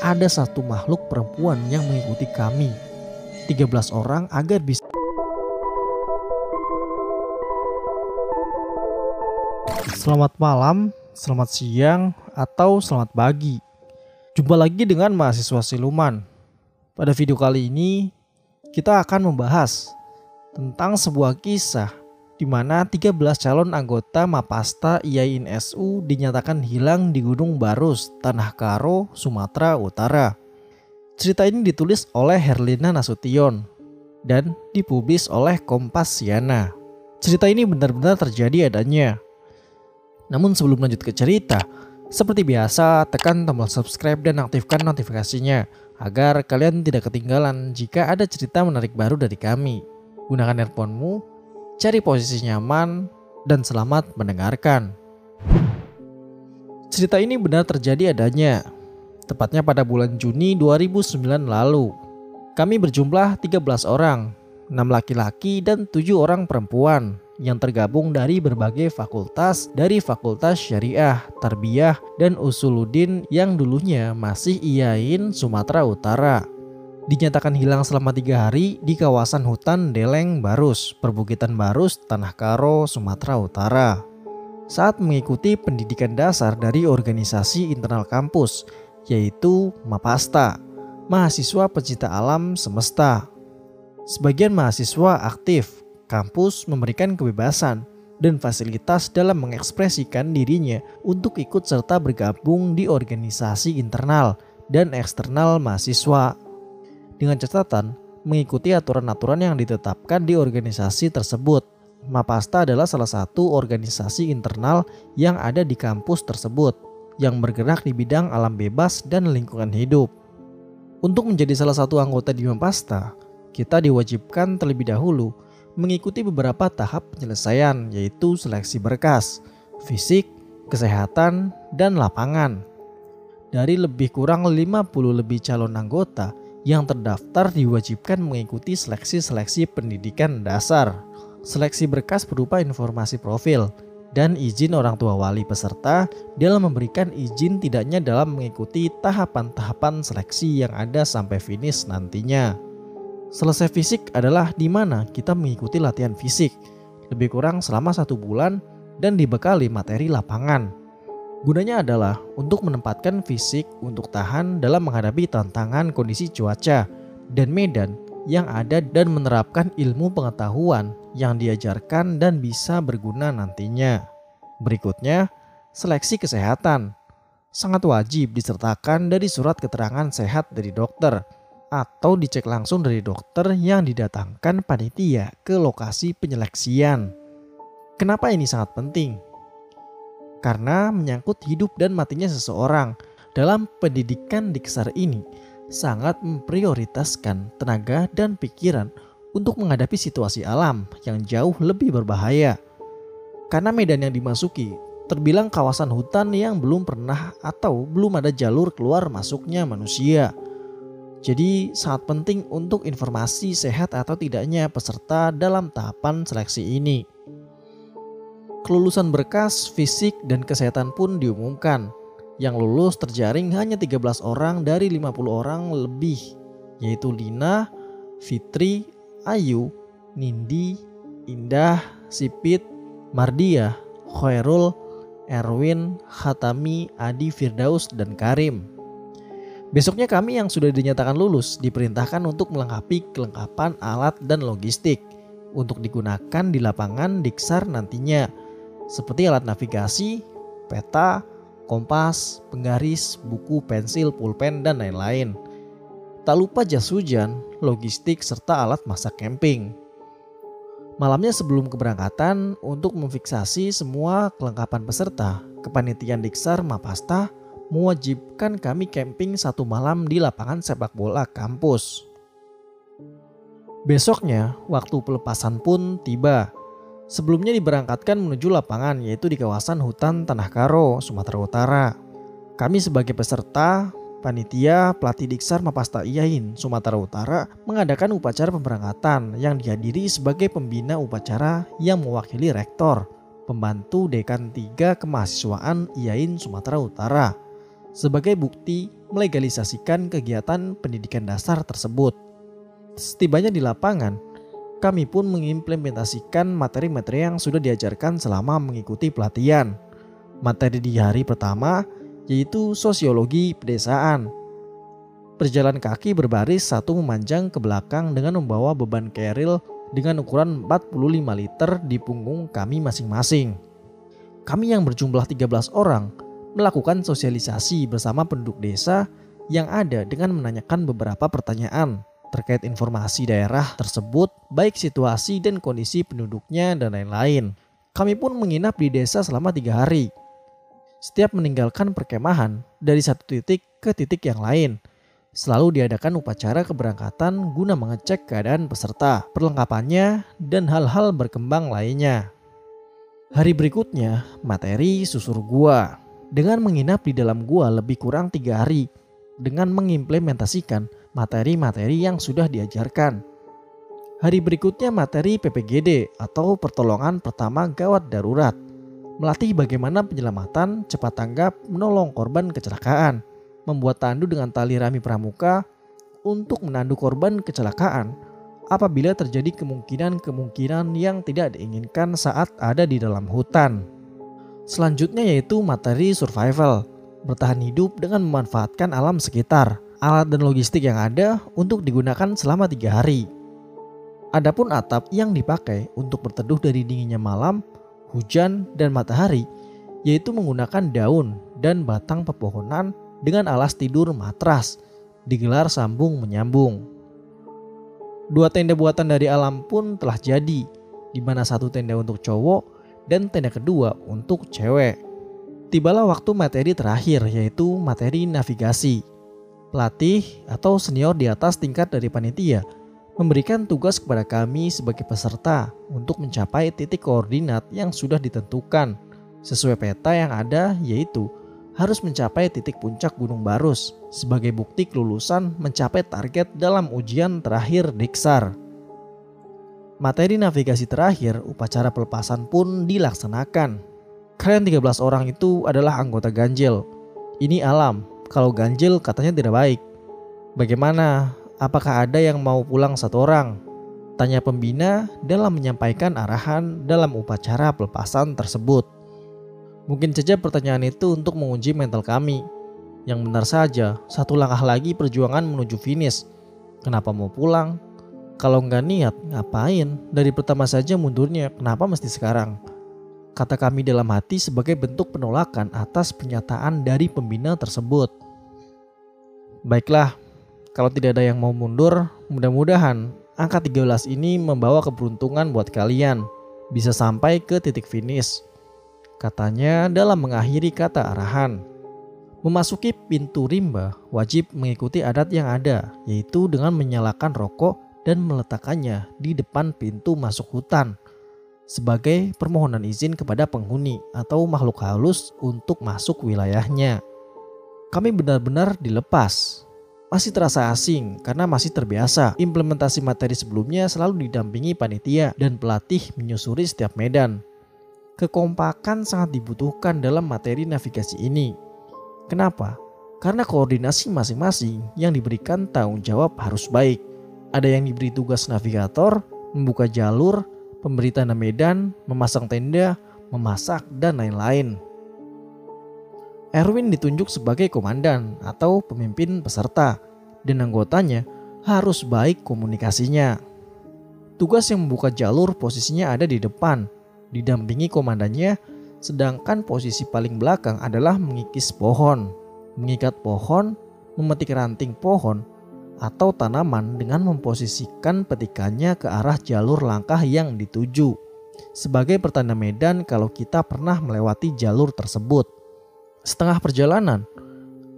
ada satu makhluk perempuan yang mengikuti kami. 13 orang agar bisa Selamat malam, selamat siang, atau selamat pagi. Jumpa lagi dengan mahasiswa siluman. Pada video kali ini, kita akan membahas tentang sebuah kisah di mana 13 calon anggota Mapasta IAIN SU dinyatakan hilang di Gunung Barus, Tanah Karo, Sumatera Utara. Cerita ini ditulis oleh Herlina Nasution dan dipublis oleh Kompas Siana. Cerita ini benar-benar terjadi adanya. Namun sebelum lanjut ke cerita, seperti biasa tekan tombol subscribe dan aktifkan notifikasinya agar kalian tidak ketinggalan jika ada cerita menarik baru dari kami. Gunakan earphone-mu Cari posisi nyaman dan selamat mendengarkan. Cerita ini benar terjadi adanya, tepatnya pada bulan Juni 2009 lalu. Kami berjumlah 13 orang, 6 laki-laki dan 7 orang perempuan yang tergabung dari berbagai fakultas dari Fakultas Syariah, Tarbiyah, dan Usuluddin yang dulunya masih IAIN Sumatera Utara dinyatakan hilang selama tiga hari di kawasan hutan Deleng Barus, Perbukitan Barus, Tanah Karo, Sumatera Utara. Saat mengikuti pendidikan dasar dari organisasi internal kampus, yaitu MAPASTA, Mahasiswa Pecinta Alam Semesta. Sebagian mahasiswa aktif, kampus memberikan kebebasan dan fasilitas dalam mengekspresikan dirinya untuk ikut serta bergabung di organisasi internal dan eksternal mahasiswa dengan catatan mengikuti aturan-aturan yang ditetapkan di organisasi tersebut. Mapasta adalah salah satu organisasi internal yang ada di kampus tersebut yang bergerak di bidang alam bebas dan lingkungan hidup. Untuk menjadi salah satu anggota di Mapasta, kita diwajibkan terlebih dahulu mengikuti beberapa tahap penyelesaian yaitu seleksi berkas, fisik, kesehatan, dan lapangan. Dari lebih kurang 50 lebih calon anggota, yang terdaftar diwajibkan mengikuti seleksi-seleksi pendidikan dasar. Seleksi berkas berupa informasi profil dan izin orang tua wali peserta dalam memberikan izin tidaknya dalam mengikuti tahapan-tahapan seleksi yang ada sampai finish nantinya. Selesai fisik adalah di mana kita mengikuti latihan fisik, lebih kurang selama satu bulan dan dibekali materi lapangan. Gunanya adalah untuk menempatkan fisik untuk tahan dalam menghadapi tantangan kondisi cuaca dan medan yang ada dan menerapkan ilmu pengetahuan yang diajarkan dan bisa berguna nantinya. Berikutnya, seleksi kesehatan. Sangat wajib disertakan dari surat keterangan sehat dari dokter atau dicek langsung dari dokter yang didatangkan panitia ke lokasi penyeleksian. Kenapa ini sangat penting? Karena menyangkut hidup dan matinya seseorang. Dalam pendidikan di kesar ini, sangat memprioritaskan tenaga dan pikiran untuk menghadapi situasi alam yang jauh lebih berbahaya. Karena medan yang dimasuki terbilang kawasan hutan yang belum pernah atau belum ada jalur keluar masuknya manusia. Jadi sangat penting untuk informasi sehat atau tidaknya peserta dalam tahapan seleksi ini kelulusan berkas, fisik, dan kesehatan pun diumumkan. Yang lulus terjaring hanya 13 orang dari 50 orang lebih, yaitu Lina, Fitri, Ayu, Nindi, Indah, Sipit, Mardia, Khairul, Erwin, Hatami, Adi Firdaus, dan Karim. Besoknya kami yang sudah dinyatakan lulus diperintahkan untuk melengkapi kelengkapan alat dan logistik untuk digunakan di lapangan Diksar nantinya seperti alat navigasi, peta, kompas, penggaris, buku, pensil, pulpen, dan lain-lain. Tak lupa jas hujan, logistik, serta alat masak camping. Malamnya sebelum keberangkatan, untuk memfiksasi semua kelengkapan peserta, kepanitiaan Diksar Mapasta mewajibkan kami camping satu malam di lapangan sepak bola kampus. Besoknya, waktu pelepasan pun tiba. Sebelumnya diberangkatkan menuju lapangan yaitu di kawasan hutan Tanah Karo, Sumatera Utara. Kami sebagai peserta, panitia, pelatih Diksar Mapasta Iyain, Sumatera Utara mengadakan upacara pemberangkatan yang dihadiri sebagai pembina upacara yang mewakili rektor, pembantu dekan 3 kemahasiswaan Iyain Sumatera Utara. Sebagai bukti melegalisasikan kegiatan pendidikan dasar tersebut. Setibanya di lapangan, kami pun mengimplementasikan materi-materi yang sudah diajarkan selama mengikuti pelatihan. Materi di hari pertama yaitu sosiologi pedesaan. Berjalan kaki berbaris satu memanjang ke belakang dengan membawa beban keril dengan ukuran 45 liter di punggung kami masing-masing. Kami yang berjumlah 13 orang melakukan sosialisasi bersama penduduk desa yang ada dengan menanyakan beberapa pertanyaan terkait informasi daerah tersebut, baik situasi dan kondisi penduduknya dan lain-lain. Kami pun menginap di desa selama tiga hari. Setiap meninggalkan perkemahan dari satu titik ke titik yang lain, selalu diadakan upacara keberangkatan guna mengecek keadaan peserta, perlengkapannya, dan hal-hal berkembang lainnya. Hari berikutnya, materi susur gua dengan menginap di dalam gua lebih kurang tiga hari dengan mengimplementasikan materi-materi yang sudah diajarkan. Hari berikutnya materi PPGD atau pertolongan pertama gawat darurat. Melatih bagaimana penyelamatan, cepat tanggap, menolong korban kecelakaan, membuat tandu dengan tali rami pramuka untuk menandu korban kecelakaan apabila terjadi kemungkinan-kemungkinan yang tidak diinginkan saat ada di dalam hutan. Selanjutnya yaitu materi survival, bertahan hidup dengan memanfaatkan alam sekitar, alat dan logistik yang ada untuk digunakan selama tiga hari. Adapun atap yang dipakai untuk berteduh dari dinginnya malam, hujan, dan matahari, yaitu menggunakan daun dan batang pepohonan dengan alas tidur matras, digelar sambung menyambung. Dua tenda buatan dari alam pun telah jadi, di mana satu tenda untuk cowok dan tenda kedua untuk cewek. Tibalah waktu materi terakhir yaitu materi navigasi. Pelatih atau senior di atas tingkat dari panitia memberikan tugas kepada kami sebagai peserta untuk mencapai titik koordinat yang sudah ditentukan sesuai peta yang ada yaitu harus mencapai titik puncak Gunung Barus sebagai bukti kelulusan mencapai target dalam ujian terakhir Diksar. Materi navigasi terakhir, upacara pelepasan pun dilaksanakan. Kalian 13 orang itu adalah anggota ganjil. Ini alam, kalau ganjil katanya tidak baik. Bagaimana? Apakah ada yang mau pulang satu orang? Tanya pembina dalam menyampaikan arahan dalam upacara pelepasan tersebut. Mungkin saja pertanyaan itu untuk menguji mental kami. Yang benar saja, satu langkah lagi perjuangan menuju finish. Kenapa mau pulang? Kalau nggak niat, ngapain? Dari pertama saja mundurnya, kenapa mesti sekarang? Kata kami dalam hati sebagai bentuk penolakan atas pernyataan dari pembina tersebut. Baiklah, kalau tidak ada yang mau mundur, mudah-mudahan angka 13 ini membawa keberuntungan buat kalian. Bisa sampai ke titik finish. Katanya dalam mengakhiri kata arahan. Memasuki pintu rimba, wajib mengikuti adat yang ada, yaitu dengan menyalakan rokok dan meletakkannya di depan pintu masuk hutan sebagai permohonan izin kepada penghuni atau makhluk halus untuk masuk wilayahnya. Kami benar-benar dilepas. Masih terasa asing karena masih terbiasa. Implementasi materi sebelumnya selalu didampingi panitia dan pelatih menyusuri setiap medan. Kekompakan sangat dibutuhkan dalam materi navigasi ini. Kenapa? Karena koordinasi masing-masing yang diberikan tanggung jawab harus baik ada yang diberi tugas navigator, membuka jalur, pemberi tanda medan, memasang tenda, memasak, dan lain-lain. Erwin ditunjuk sebagai komandan atau pemimpin peserta, dan anggotanya harus baik komunikasinya. Tugas yang membuka jalur posisinya ada di depan, didampingi komandannya, sedangkan posisi paling belakang adalah mengikis pohon, mengikat pohon, memetik ranting pohon, atau tanaman dengan memposisikan petikannya ke arah jalur langkah yang dituju sebagai pertanda medan kalau kita pernah melewati jalur tersebut. Setengah perjalanan,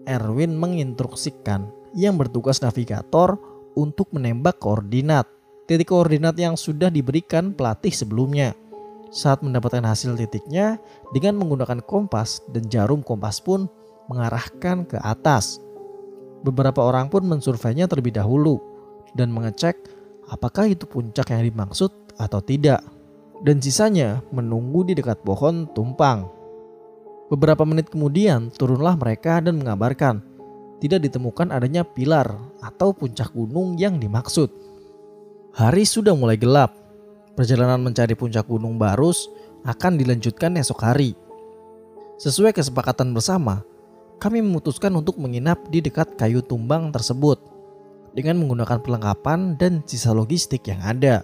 Erwin menginstruksikan yang bertugas navigator untuk menembak koordinat titik koordinat yang sudah diberikan pelatih sebelumnya. Saat mendapatkan hasil titiknya dengan menggunakan kompas dan jarum kompas pun mengarahkan ke atas Beberapa orang pun mensurveinya terlebih dahulu dan mengecek apakah itu puncak yang dimaksud atau tidak. Dan sisanya menunggu di dekat pohon tumpang. Beberapa menit kemudian turunlah mereka dan mengabarkan tidak ditemukan adanya pilar atau puncak gunung yang dimaksud. Hari sudah mulai gelap. Perjalanan mencari puncak gunung Barus akan dilanjutkan esok hari. Sesuai kesepakatan bersama, kami memutuskan untuk menginap di dekat kayu tumbang tersebut dengan menggunakan perlengkapan dan sisa logistik yang ada.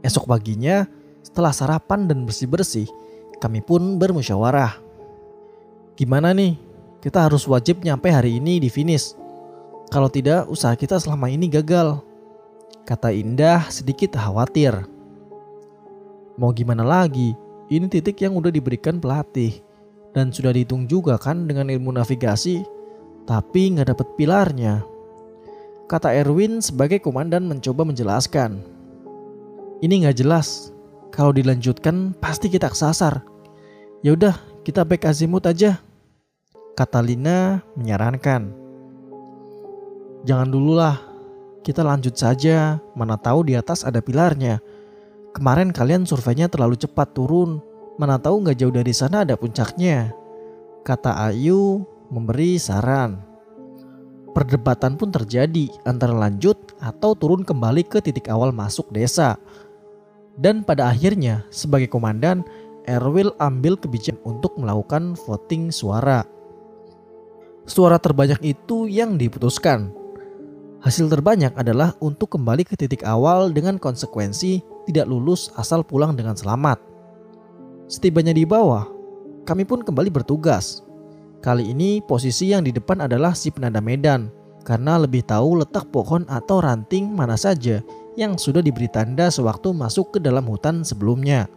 Esok paginya, setelah sarapan dan bersih-bersih, kami pun bermusyawarah. Gimana nih? Kita harus wajib nyampe hari ini di finish. Kalau tidak, usaha kita selama ini gagal. Kata Indah sedikit khawatir. Mau gimana lagi? Ini titik yang udah diberikan pelatih. Dan sudah dihitung juga kan dengan ilmu navigasi. Tapi nggak dapet pilarnya. Kata Erwin sebagai komandan mencoba menjelaskan. Ini nggak jelas. Kalau dilanjutkan pasti kita kesasar. Ya udah, kita back azimut aja. Kata Lina menyarankan. Jangan dululah, kita lanjut saja. Mana tahu di atas ada pilarnya. Kemarin kalian surveinya terlalu cepat turun. Mana tahu nggak jauh dari sana ada puncaknya. Kata Ayu memberi saran. Perdebatan pun terjadi antara lanjut atau turun kembali ke titik awal masuk desa. Dan pada akhirnya sebagai komandan, Erwil ambil kebijakan untuk melakukan voting suara. Suara terbanyak itu yang diputuskan. Hasil terbanyak adalah untuk kembali ke titik awal dengan konsekuensi tidak lulus asal pulang dengan selamat. Setibanya di bawah, kami pun kembali bertugas. Kali ini posisi yang di depan adalah si penanda medan karena lebih tahu letak pohon atau ranting mana saja yang sudah diberi tanda sewaktu masuk ke dalam hutan sebelumnya.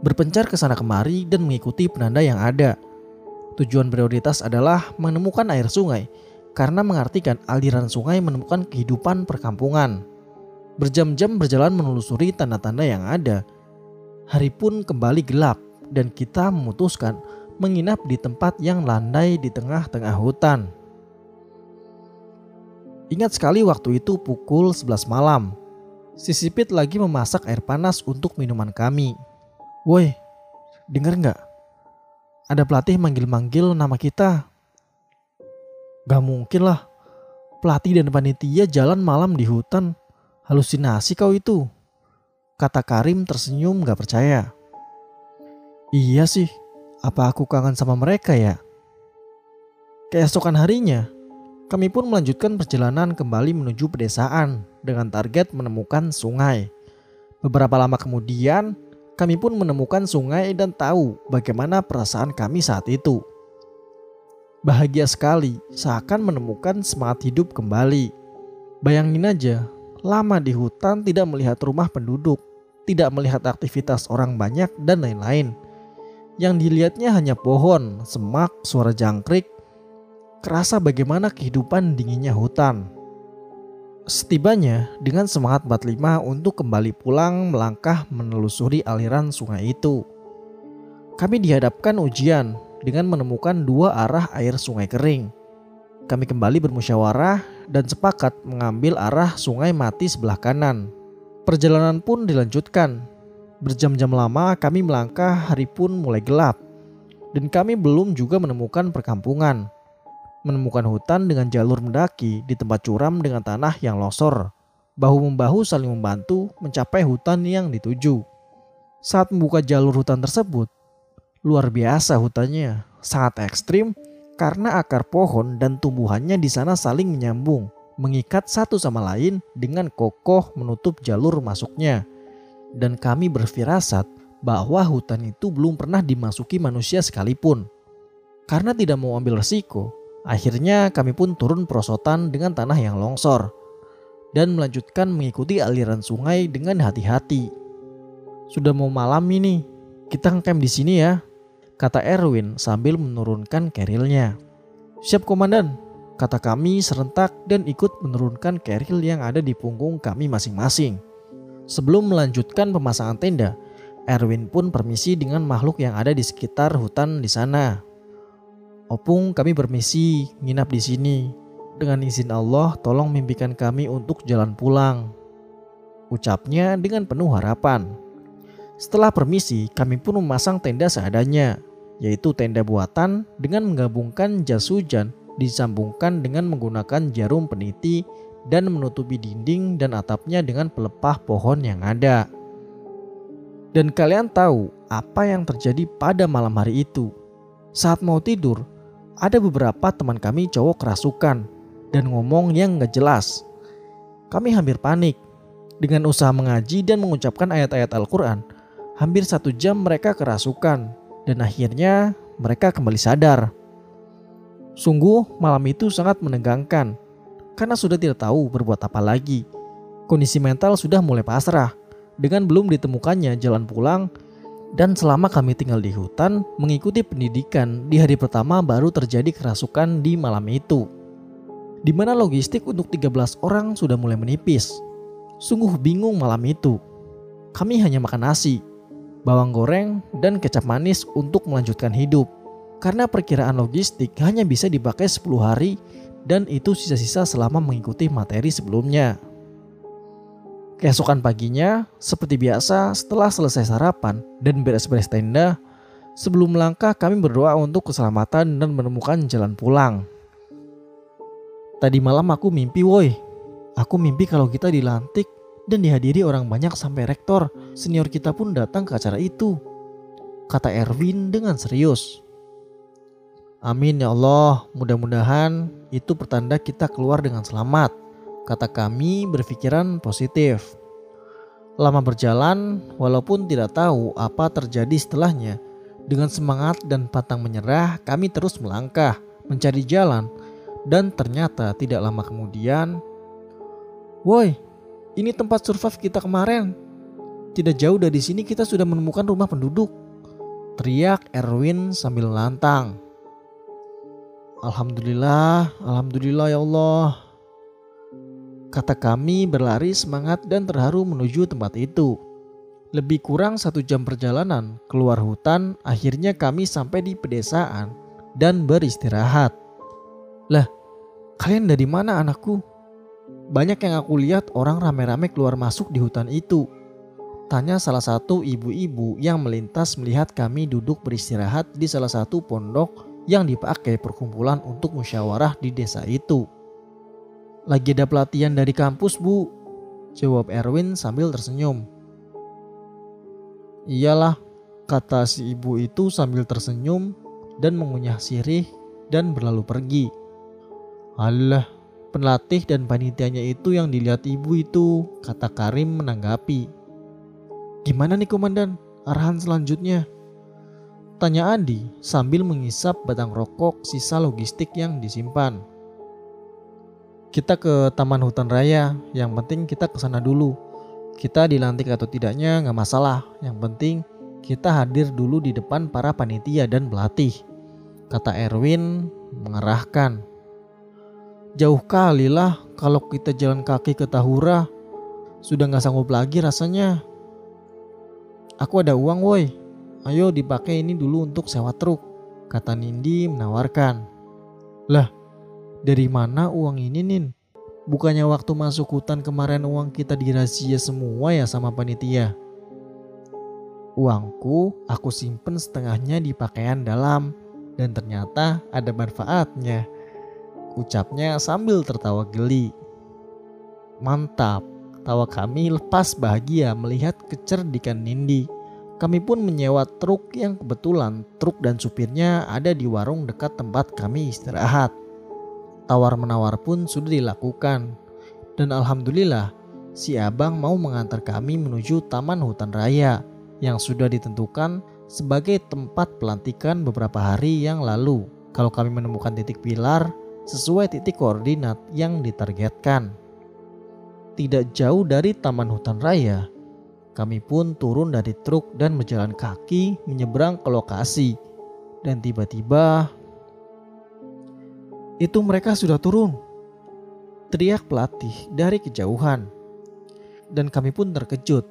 Berpencar ke sana kemari dan mengikuti penanda yang ada. Tujuan prioritas adalah menemukan air sungai karena mengartikan aliran sungai menemukan kehidupan perkampungan. Berjam-jam berjalan menelusuri tanda-tanda yang ada. Hari pun kembali gelap dan kita memutuskan menginap di tempat yang landai di tengah-tengah hutan. Ingat sekali waktu itu pukul 11 malam. Si Sipit lagi memasak air panas untuk minuman kami. Woi, denger nggak? Ada pelatih manggil-manggil nama kita. Gak mungkin lah. Pelatih dan panitia jalan malam di hutan Halusinasi kau itu. Kata Karim tersenyum gak percaya. Iya sih, apa aku kangen sama mereka ya? Keesokan harinya, kami pun melanjutkan perjalanan kembali menuju pedesaan dengan target menemukan sungai. Beberapa lama kemudian, kami pun menemukan sungai dan tahu bagaimana perasaan kami saat itu. Bahagia sekali, seakan menemukan semangat hidup kembali. Bayangin aja, lama di hutan tidak melihat rumah penduduk, tidak melihat aktivitas orang banyak, dan lain-lain. Yang dilihatnya hanya pohon, semak, suara jangkrik, kerasa bagaimana kehidupan dinginnya hutan. Setibanya dengan semangat 45 untuk kembali pulang melangkah menelusuri aliran sungai itu. Kami dihadapkan ujian dengan menemukan dua arah air sungai kering. Kami kembali bermusyawarah dan sepakat mengambil arah sungai mati sebelah kanan. Perjalanan pun dilanjutkan. Berjam-jam lama kami melangkah hari pun mulai gelap. Dan kami belum juga menemukan perkampungan. Menemukan hutan dengan jalur mendaki di tempat curam dengan tanah yang losor. Bahu-membahu saling membantu mencapai hutan yang dituju. Saat membuka jalur hutan tersebut, luar biasa hutannya, sangat ekstrim karena akar pohon dan tumbuhannya di sana saling menyambung, mengikat satu sama lain dengan kokoh menutup jalur masuknya. Dan kami berfirasat bahwa hutan itu belum pernah dimasuki manusia sekalipun. Karena tidak mau ambil resiko, akhirnya kami pun turun perosotan dengan tanah yang longsor dan melanjutkan mengikuti aliran sungai dengan hati-hati. Sudah mau malam ini, kita ngecamp di sini ya, kata Erwin sambil menurunkan kerilnya. Siap komandan, kata kami serentak dan ikut menurunkan keril yang ada di punggung kami masing-masing. Sebelum melanjutkan pemasangan tenda, Erwin pun permisi dengan makhluk yang ada di sekitar hutan di sana. Opung kami permisi nginap di sini. Dengan izin Allah tolong mimpikan kami untuk jalan pulang. Ucapnya dengan penuh harapan. Setelah permisi, kami pun memasang tenda seadanya yaitu tenda buatan dengan menggabungkan jas hujan disambungkan dengan menggunakan jarum peniti dan menutupi dinding dan atapnya dengan pelepah pohon yang ada. Dan kalian tahu apa yang terjadi pada malam hari itu. Saat mau tidur, ada beberapa teman kami cowok kerasukan dan ngomong yang gak jelas. Kami hampir panik. Dengan usaha mengaji dan mengucapkan ayat-ayat Al-Quran, hampir satu jam mereka kerasukan dan akhirnya mereka kembali sadar. Sungguh malam itu sangat menegangkan karena sudah tidak tahu berbuat apa lagi. Kondisi mental sudah mulai pasrah dengan belum ditemukannya jalan pulang dan selama kami tinggal di hutan mengikuti pendidikan di hari pertama baru terjadi kerasukan di malam itu. Di mana logistik untuk 13 orang sudah mulai menipis. Sungguh bingung malam itu. Kami hanya makan nasi, bawang goreng, dan kecap manis untuk melanjutkan hidup. Karena perkiraan logistik hanya bisa dipakai 10 hari dan itu sisa-sisa selama mengikuti materi sebelumnya. Keesokan paginya, seperti biasa setelah selesai sarapan dan beres-beres tenda, sebelum melangkah kami berdoa untuk keselamatan dan menemukan jalan pulang. Tadi malam aku mimpi woi, aku mimpi kalau kita dilantik dan dihadiri orang banyak sampai rektor, senior kita pun datang ke acara itu. Kata Erwin dengan serius. Amin ya Allah, mudah-mudahan itu pertanda kita keluar dengan selamat. Kata kami berpikiran positif. Lama berjalan, walaupun tidak tahu apa terjadi setelahnya, dengan semangat dan pantang menyerah, kami terus melangkah, mencari jalan, dan ternyata tidak lama kemudian, Woi, ini tempat survive kita kemarin. Tidak jauh dari sini kita sudah menemukan rumah penduduk. Teriak Erwin sambil lantang. Alhamdulillah, Alhamdulillah ya Allah. Kata kami berlari semangat dan terharu menuju tempat itu. Lebih kurang satu jam perjalanan keluar hutan, akhirnya kami sampai di pedesaan dan beristirahat. Lah, kalian dari mana anakku? Banyak yang aku lihat orang rame-rame keluar masuk di hutan itu. Tanya salah satu ibu-ibu yang melintas melihat kami duduk beristirahat di salah satu pondok yang dipakai perkumpulan untuk musyawarah di desa itu. Lagi ada pelatihan dari kampus bu, jawab Erwin sambil tersenyum. Iyalah, kata si ibu itu sambil tersenyum dan mengunyah sirih dan berlalu pergi. Alah, pelatih dan panitianya itu yang dilihat ibu itu, kata Karim menanggapi. Gimana nih komandan, arahan selanjutnya? Tanya Andi sambil mengisap batang rokok sisa logistik yang disimpan kita ke Taman Hutan Raya. Yang penting kita ke sana dulu. Kita dilantik atau tidaknya nggak masalah. Yang penting kita hadir dulu di depan para panitia dan pelatih. Kata Erwin mengerahkan. Jauh kali lah kalau kita jalan kaki ke Tahura. Sudah nggak sanggup lagi rasanya. Aku ada uang woi. Ayo dipakai ini dulu untuk sewa truk. Kata Nindi menawarkan. Lah dari mana uang ini Nin? Bukannya waktu masuk hutan kemarin uang kita dirahasia semua ya sama panitia? Uangku aku simpen setengahnya di pakaian dalam dan ternyata ada manfaatnya. Ucapnya sambil tertawa geli. Mantap, tawa kami lepas bahagia melihat kecerdikan Nindi. Kami pun menyewa truk yang kebetulan truk dan supirnya ada di warung dekat tempat kami istirahat tawar-menawar pun sudah dilakukan. Dan alhamdulillah, si abang mau mengantar kami menuju Taman Hutan Raya yang sudah ditentukan sebagai tempat pelantikan beberapa hari yang lalu. Kalau kami menemukan titik pilar sesuai titik koordinat yang ditargetkan. Tidak jauh dari Taman Hutan Raya, kami pun turun dari truk dan berjalan kaki menyeberang ke lokasi. Dan tiba-tiba itu mereka sudah turun. Teriak pelatih dari kejauhan. Dan kami pun terkejut.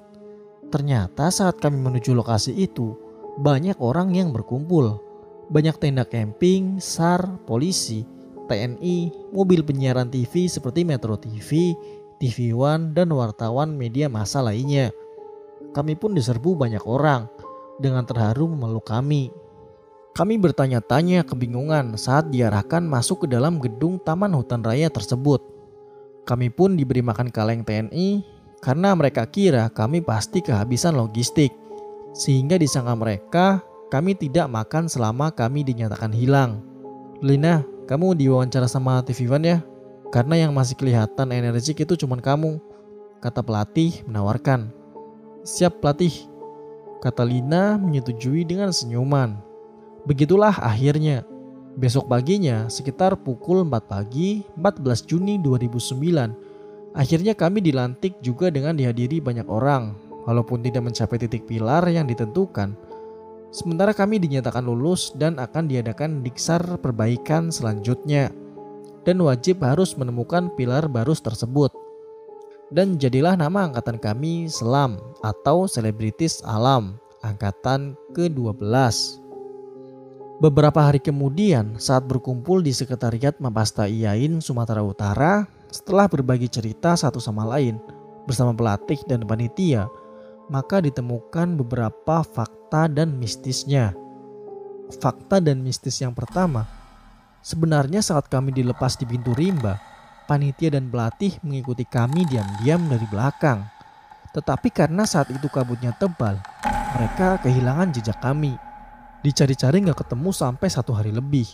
Ternyata saat kami menuju lokasi itu, banyak orang yang berkumpul. Banyak tenda camping, SAR, polisi, TNI, mobil penyiaran TV seperti Metro TV, TV One, dan wartawan media massa lainnya. Kami pun diserbu banyak orang dengan terharu memeluk kami. Kami bertanya-tanya kebingungan saat diarahkan masuk ke dalam gedung Taman Hutan Raya tersebut. Kami pun diberi makan kaleng TNI karena mereka kira kami pasti kehabisan logistik. Sehingga disangka mereka kami tidak makan selama kami dinyatakan hilang. Lina, kamu diwawancara sama TV One ya? Karena yang masih kelihatan energik itu cuma kamu, kata pelatih menawarkan. Siap pelatih, kata Lina menyetujui dengan senyuman. Begitulah akhirnya. Besok paginya sekitar pukul 4 pagi 14 Juni 2009 akhirnya kami dilantik juga dengan dihadiri banyak orang walaupun tidak mencapai titik pilar yang ditentukan. Sementara kami dinyatakan lulus dan akan diadakan diksar perbaikan selanjutnya dan wajib harus menemukan pilar baru tersebut. Dan jadilah nama angkatan kami Selam atau Selebritis Alam, angkatan ke-12. Beberapa hari kemudian saat berkumpul di Sekretariat Mapasta Iain Sumatera Utara, setelah berbagi cerita satu sama lain bersama pelatih dan panitia, maka ditemukan beberapa fakta dan mistisnya. Fakta dan mistis yang pertama, sebenarnya saat kami dilepas di pintu rimba, panitia dan pelatih mengikuti kami diam-diam dari belakang. Tetapi karena saat itu kabutnya tebal, mereka kehilangan jejak kami Dicari-cari nggak ketemu sampai satu hari lebih.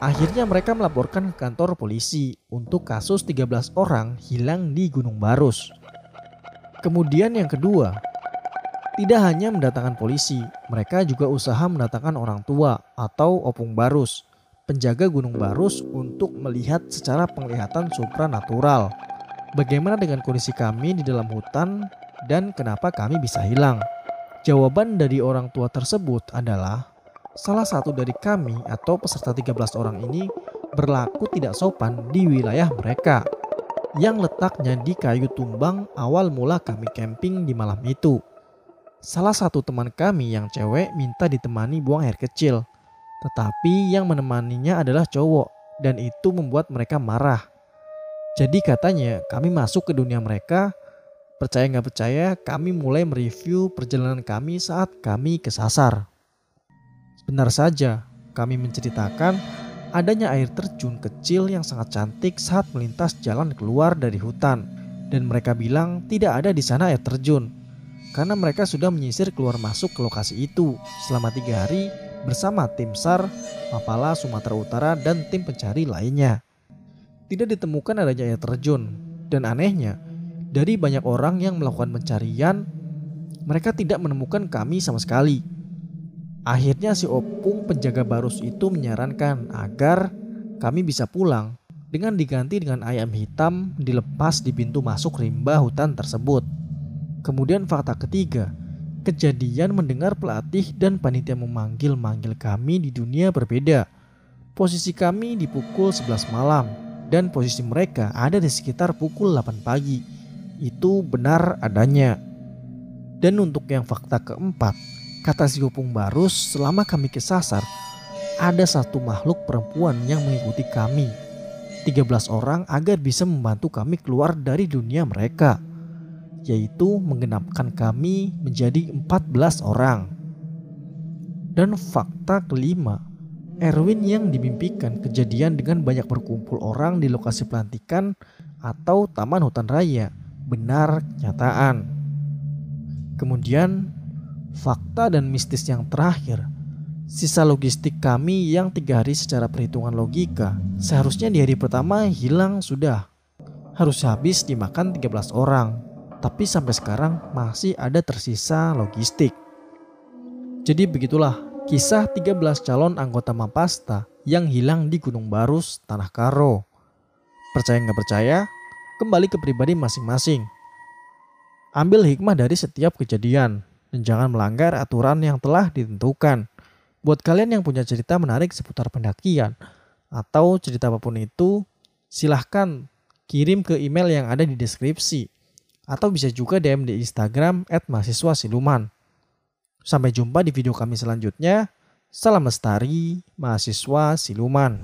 Akhirnya mereka melaporkan ke kantor polisi untuk kasus 13 orang hilang di Gunung Barus. Kemudian yang kedua, tidak hanya mendatangkan polisi, mereka juga usaha mendatangkan orang tua atau opung barus, penjaga Gunung Barus untuk melihat secara penglihatan supranatural. Bagaimana dengan kondisi kami di dalam hutan dan kenapa kami bisa hilang? Jawaban dari orang tua tersebut adalah salah satu dari kami atau peserta 13 orang ini berlaku tidak sopan di wilayah mereka yang letaknya di kayu tumbang awal mula kami camping di malam itu. Salah satu teman kami yang cewek minta ditemani buang air kecil, tetapi yang menemaninya adalah cowok dan itu membuat mereka marah. Jadi katanya kami masuk ke dunia mereka Percaya nggak percaya, kami mulai mereview perjalanan kami saat kami kesasar. Benar saja, kami menceritakan adanya air terjun kecil yang sangat cantik saat melintas jalan keluar dari hutan. Dan mereka bilang tidak ada di sana air terjun. Karena mereka sudah menyisir keluar masuk ke lokasi itu selama tiga hari bersama tim SAR, Mapala, Sumatera Utara, dan tim pencari lainnya. Tidak ditemukan adanya air terjun. Dan anehnya, dari banyak orang yang melakukan pencarian, mereka tidak menemukan kami sama sekali. Akhirnya si opung penjaga barus itu menyarankan agar kami bisa pulang dengan diganti dengan ayam hitam dilepas di pintu masuk rimba hutan tersebut. Kemudian fakta ketiga, kejadian mendengar pelatih dan panitia memanggil-manggil kami di dunia berbeda. Posisi kami di pukul 11 malam dan posisi mereka ada di sekitar pukul 8 pagi itu benar adanya. Dan untuk yang fakta keempat, kata si Gopung Barus selama kami kesasar, ada satu makhluk perempuan yang mengikuti kami. 13 orang agar bisa membantu kami keluar dari dunia mereka, yaitu menggenapkan kami menjadi 14 orang. Dan fakta kelima, Erwin yang dimimpikan kejadian dengan banyak berkumpul orang di lokasi pelantikan atau taman hutan raya benar kenyataan. Kemudian fakta dan mistis yang terakhir, sisa logistik kami yang tiga hari secara perhitungan logika seharusnya di hari pertama hilang sudah. Harus habis dimakan 13 orang, tapi sampai sekarang masih ada tersisa logistik. Jadi begitulah kisah 13 calon anggota Mapasta yang hilang di Gunung Barus, Tanah Karo. Percaya nggak percaya, kembali ke pribadi masing-masing. Ambil hikmah dari setiap kejadian dan jangan melanggar aturan yang telah ditentukan. Buat kalian yang punya cerita menarik seputar pendakian atau cerita apa pun itu, silahkan kirim ke email yang ada di deskripsi atau bisa juga DM di Instagram mahasiswa siluman. Sampai jumpa di video kami selanjutnya. Salam lestari, mahasiswa siluman.